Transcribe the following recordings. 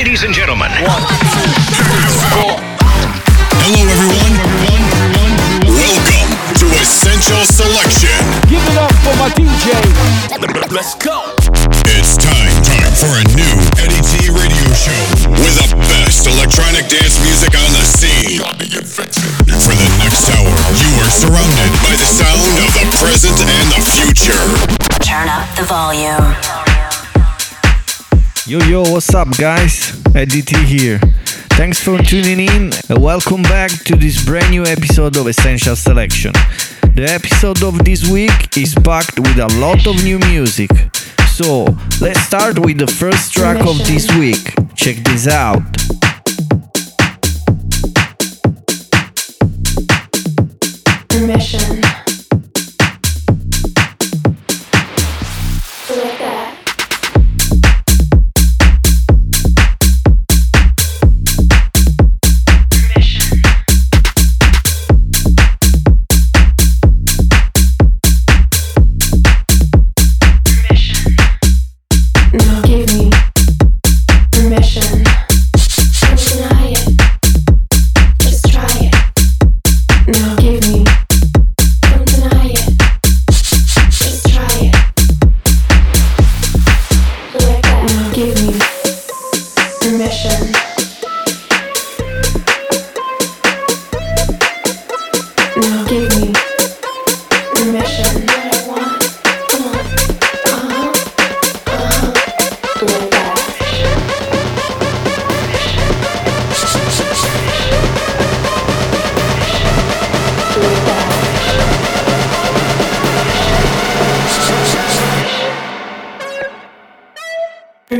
ladies and gentlemen. Hello, everyone. Welcome to Essential Selection. Give it up for my DJ. Let's go. It's time, time for a new Eddy T radio show with the best electronic dance music on the scene. For the next hour, you are surrounded by the sound of the present and the future. Turn up the volume. Yo yo, what's up guys? Eddy T here. Thanks for tuning in and welcome back to this brand new episode of Essential Selection. The episode of this week is packed with a lot of new music. So, let's start with the first track of this week. Check this out. Permission.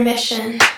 Permission.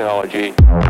Tech,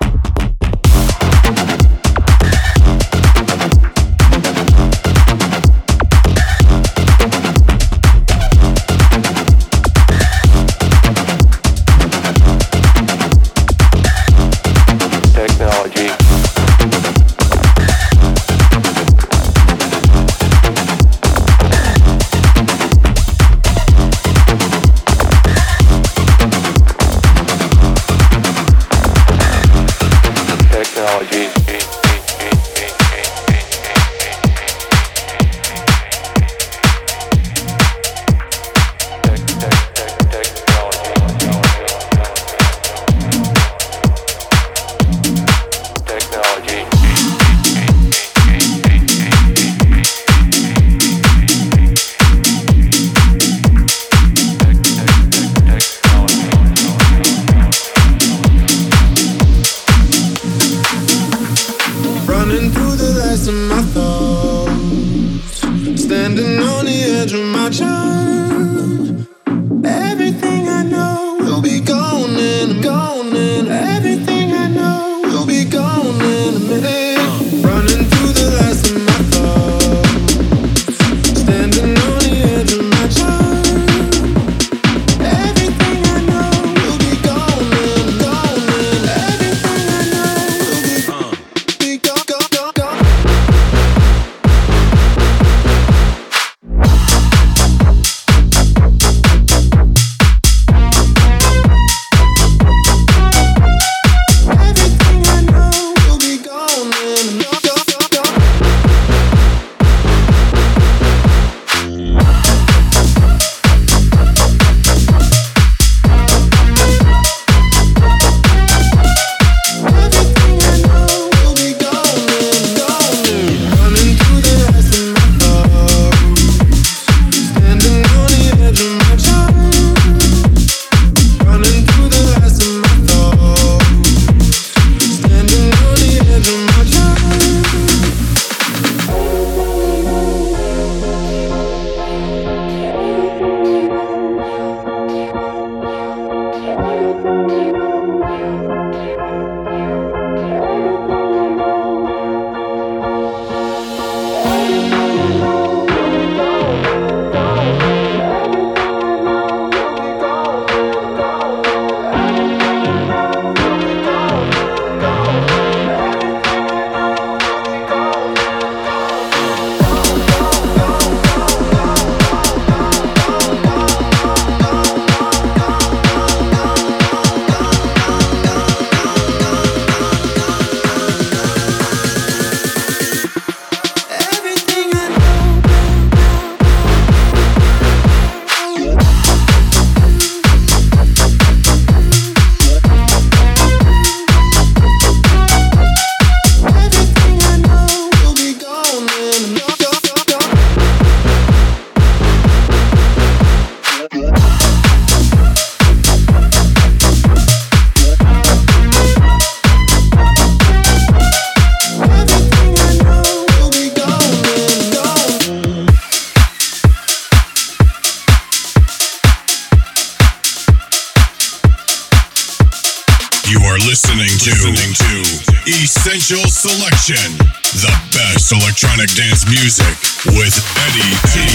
to, listening to Essential Selection, the best electronic dance music with Eddy T.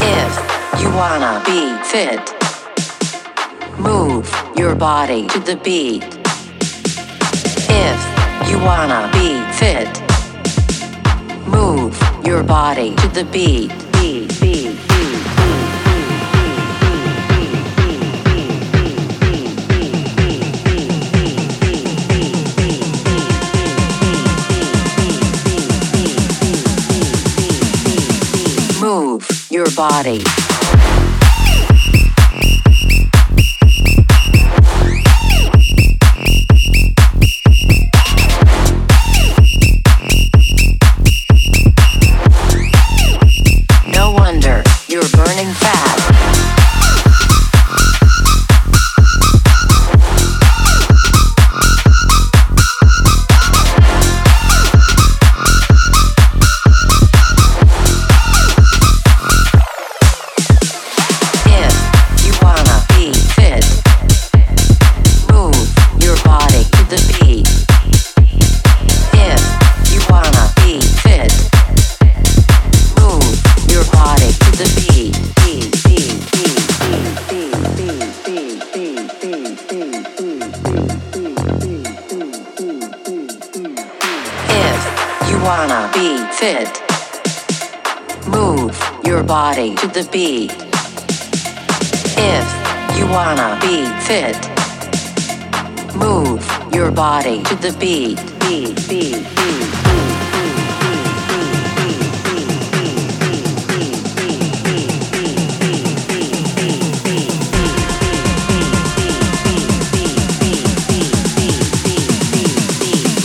If you wanna be fit. Move your body to the beat. If you wanna be fit, move your body to the beat. Move your body. fit. Move your body to the beat. If you wanna be fit, move your body to the beat. Beat, beat, beat.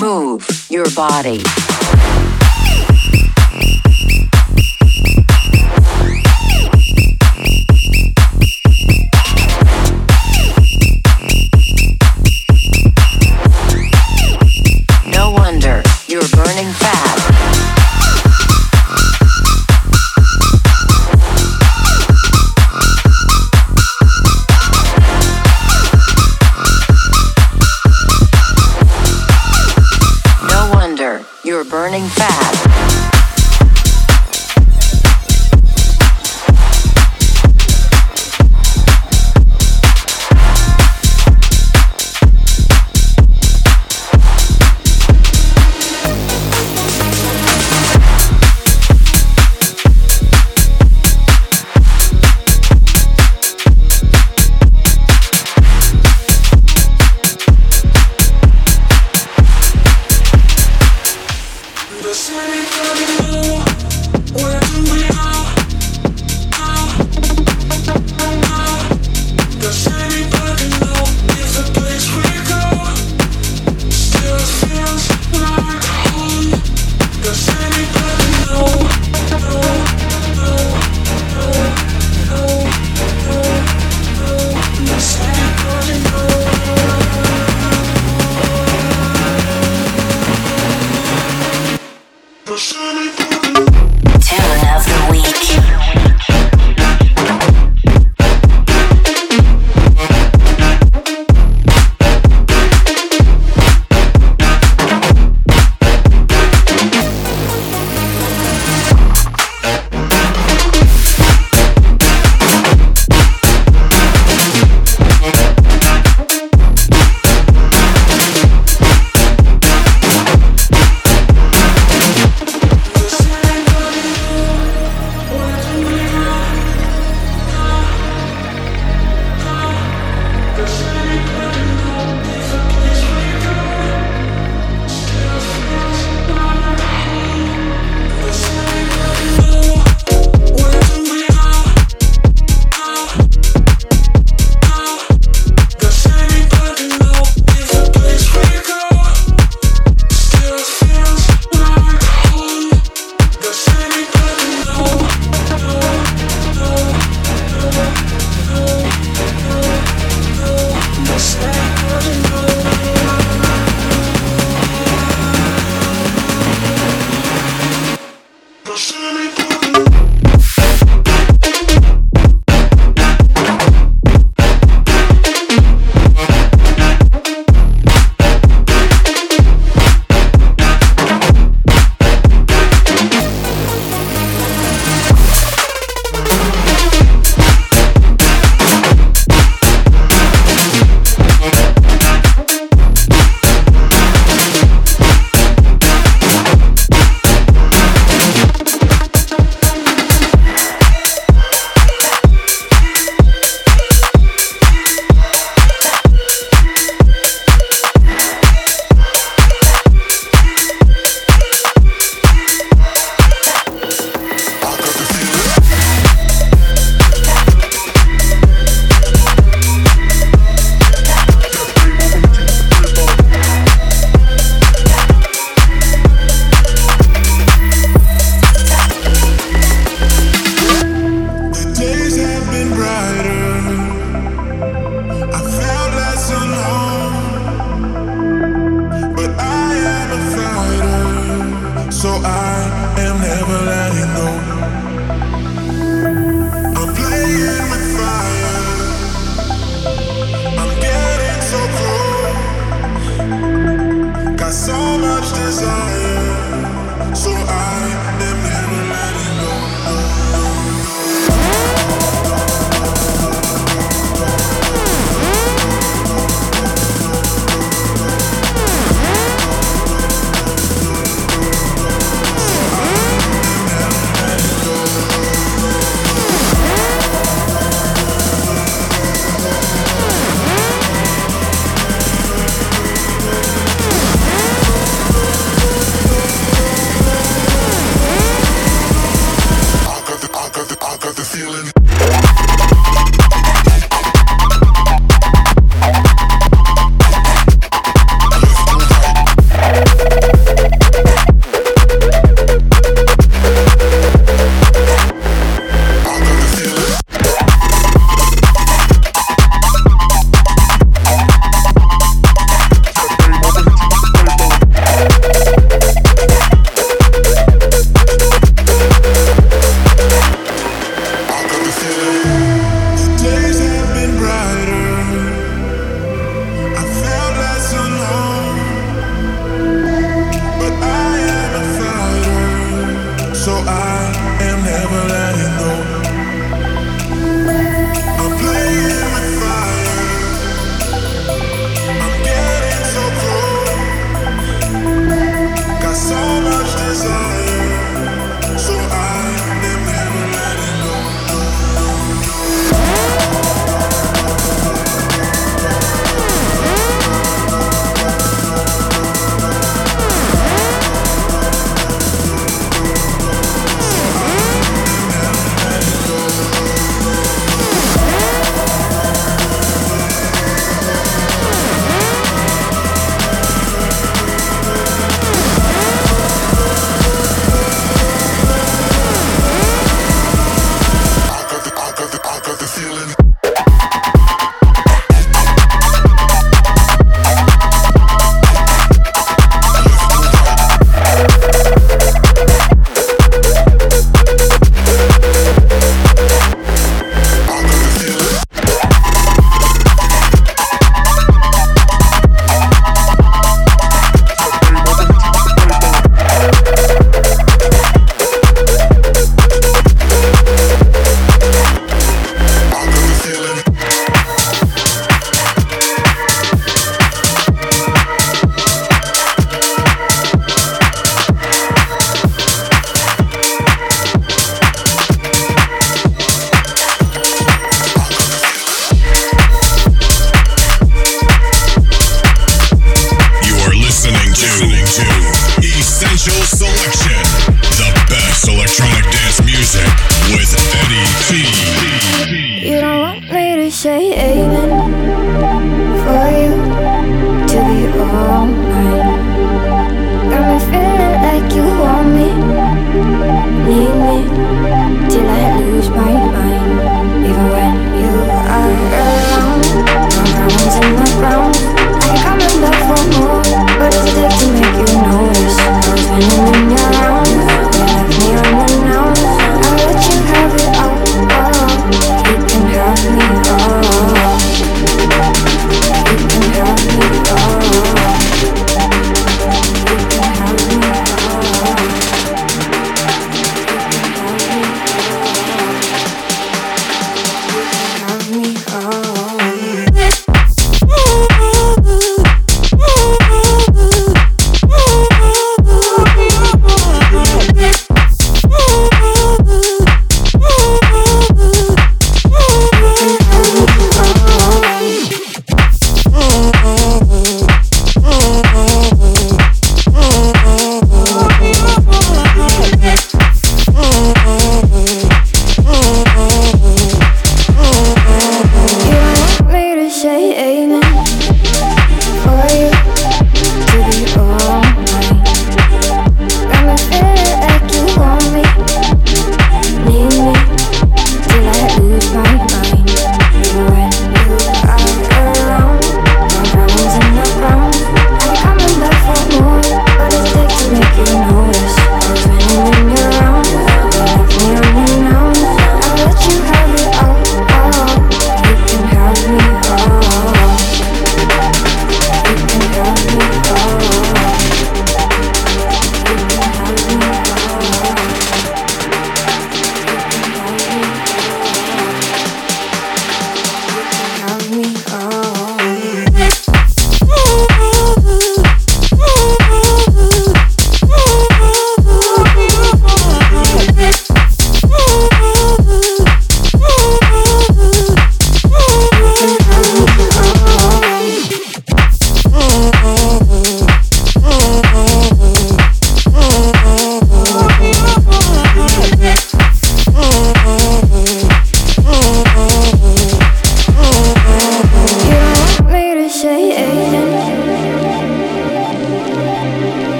Move your body.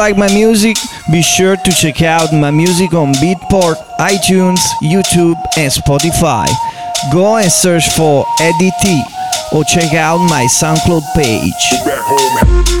like my music, be sure to check out my music on Beatport, iTunes, YouTube, and Spotify. Go and search for Eddy T or check out my SoundCloud page.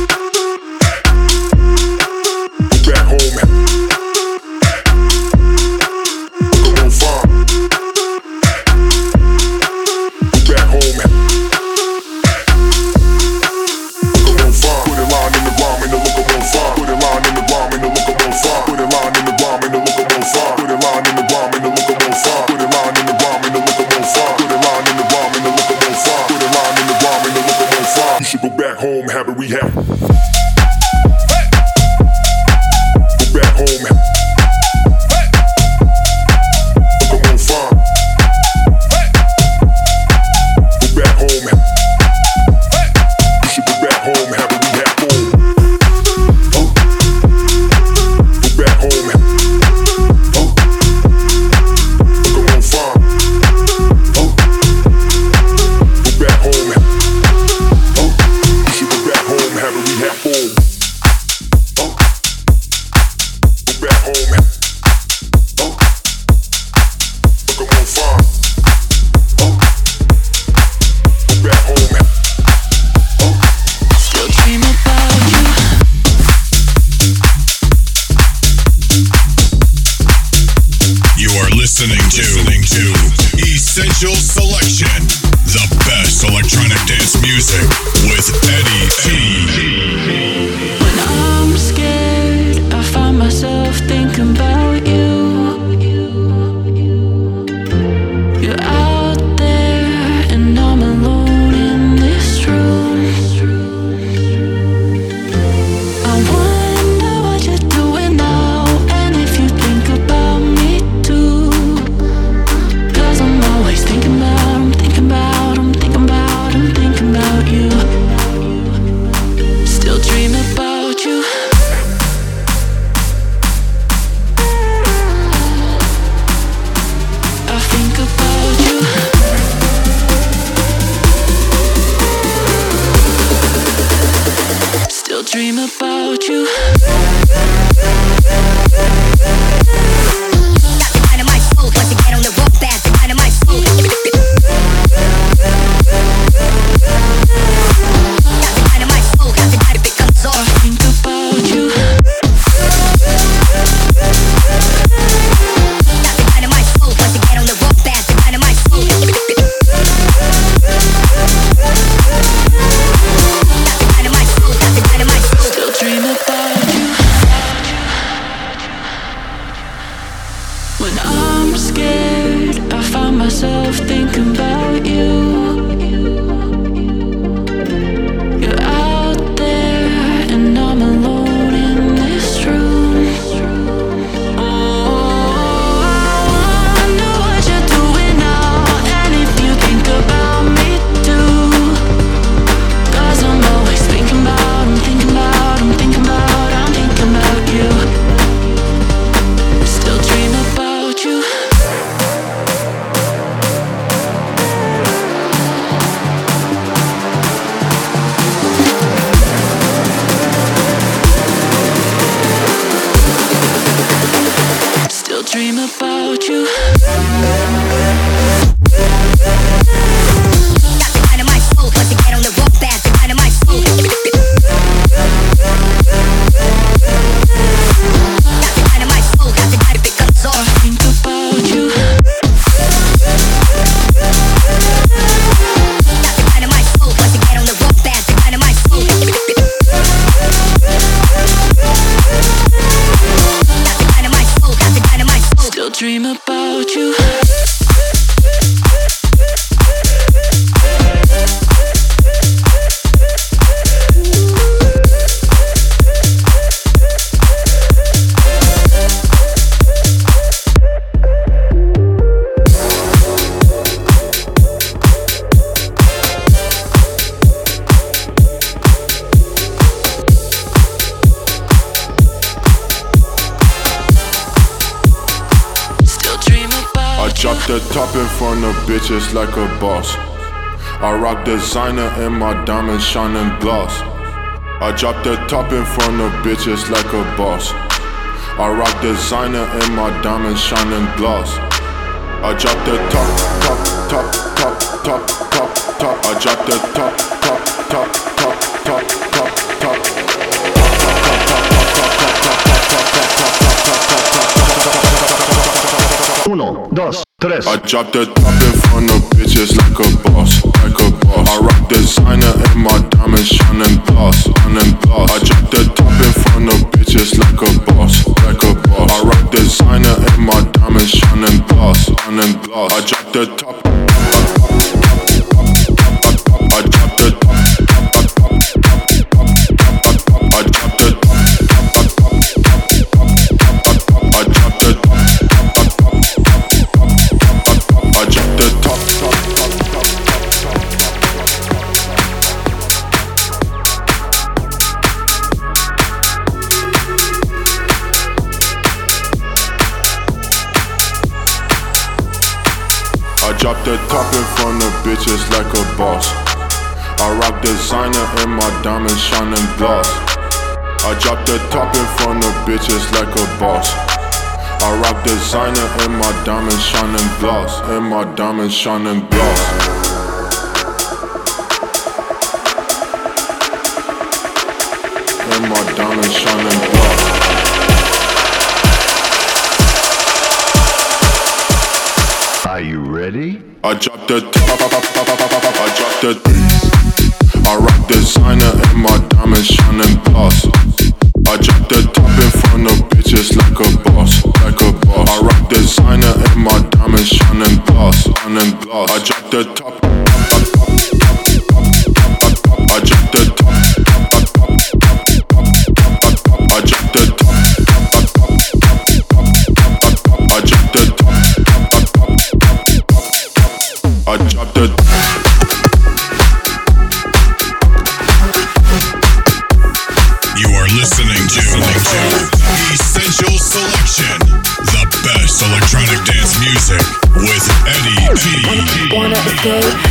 Like a boss. I rock designer and my diamonds shining gloss. I drop the top in front of bitches like a boss. I rock designer and my diamonds shining gloss. I drop the top, top, top, top, top, top, top. I drop the top, top, top, tres. I drop the top in front of bitches like a boss, like a boss. Designer and my diamonds shining gloss. I drop the top in front of bitches like a boss. I rock designer and my diamonds shining gloss. And my diamonds shining gloss. And my diamonds shining gloss. Are you ready? I drop the top, I drop the diamonds shining gloss. I drop the top in front of bitches like a boss, like a boss. I rock designer and my diamonds shining gloss, shining gloss. I drop the top. T.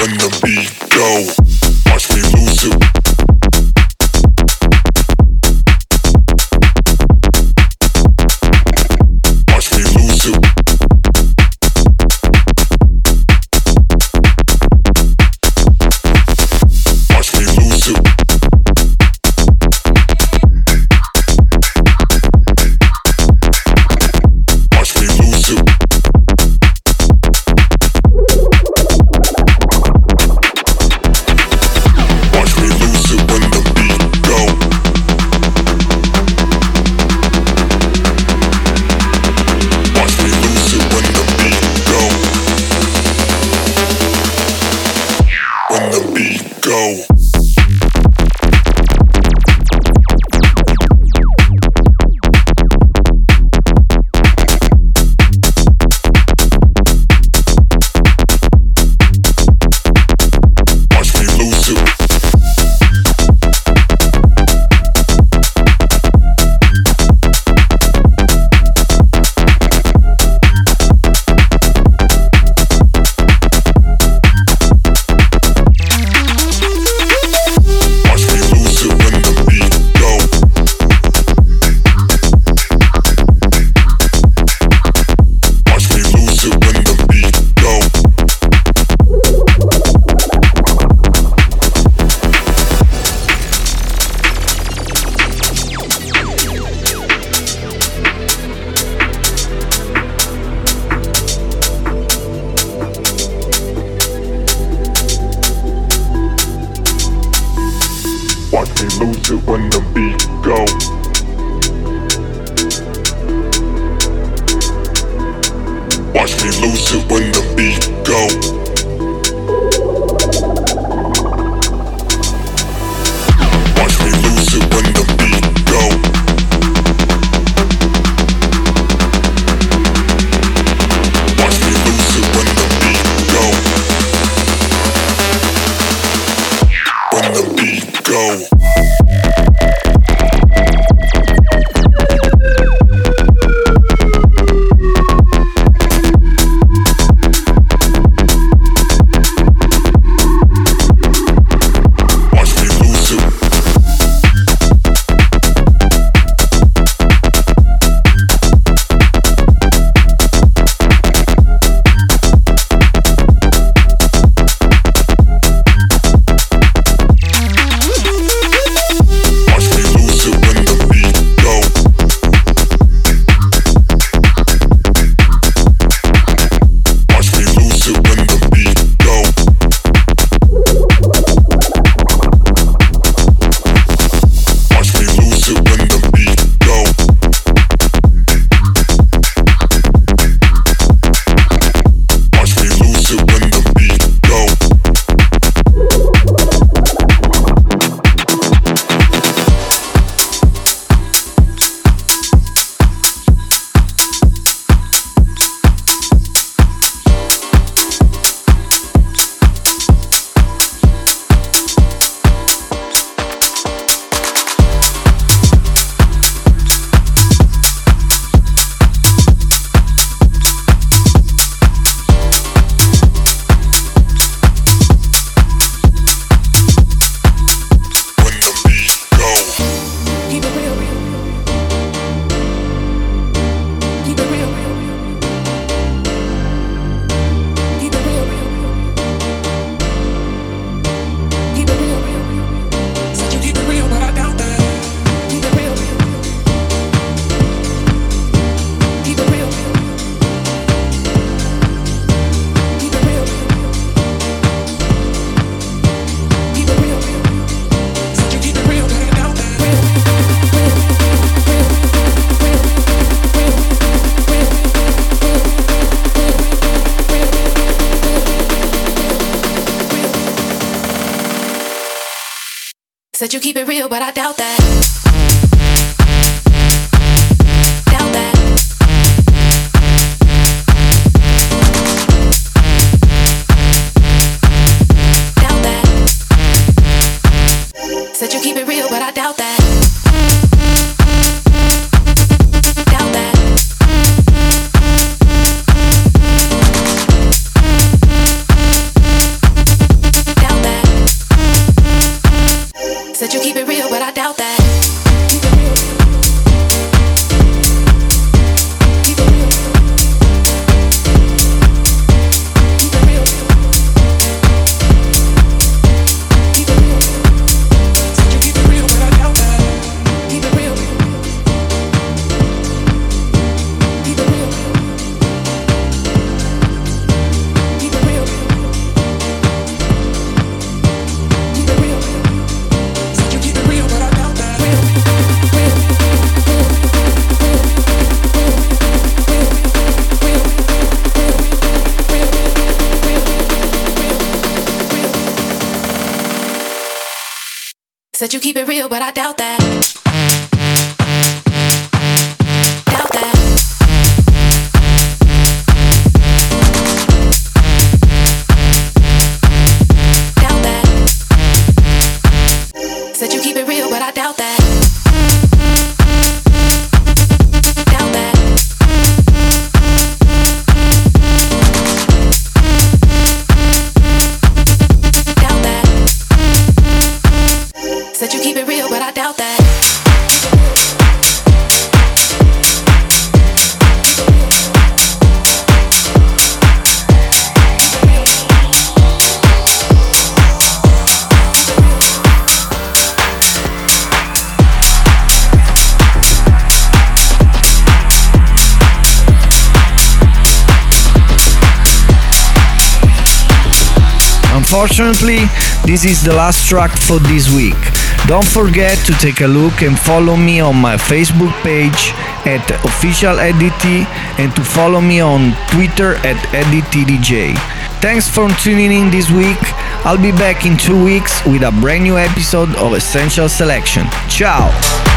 When the beat go, watch Unfortunately, this is the last track for this week. Don't forget to take a look and follow me on my Facebook page at Official OfficialEddyT and to follow me on Twitter at EddyTDeeJay. Thanks for tuning in this week. I'll be back in two weeks with a brand new episode of Essential Selection. Ciao!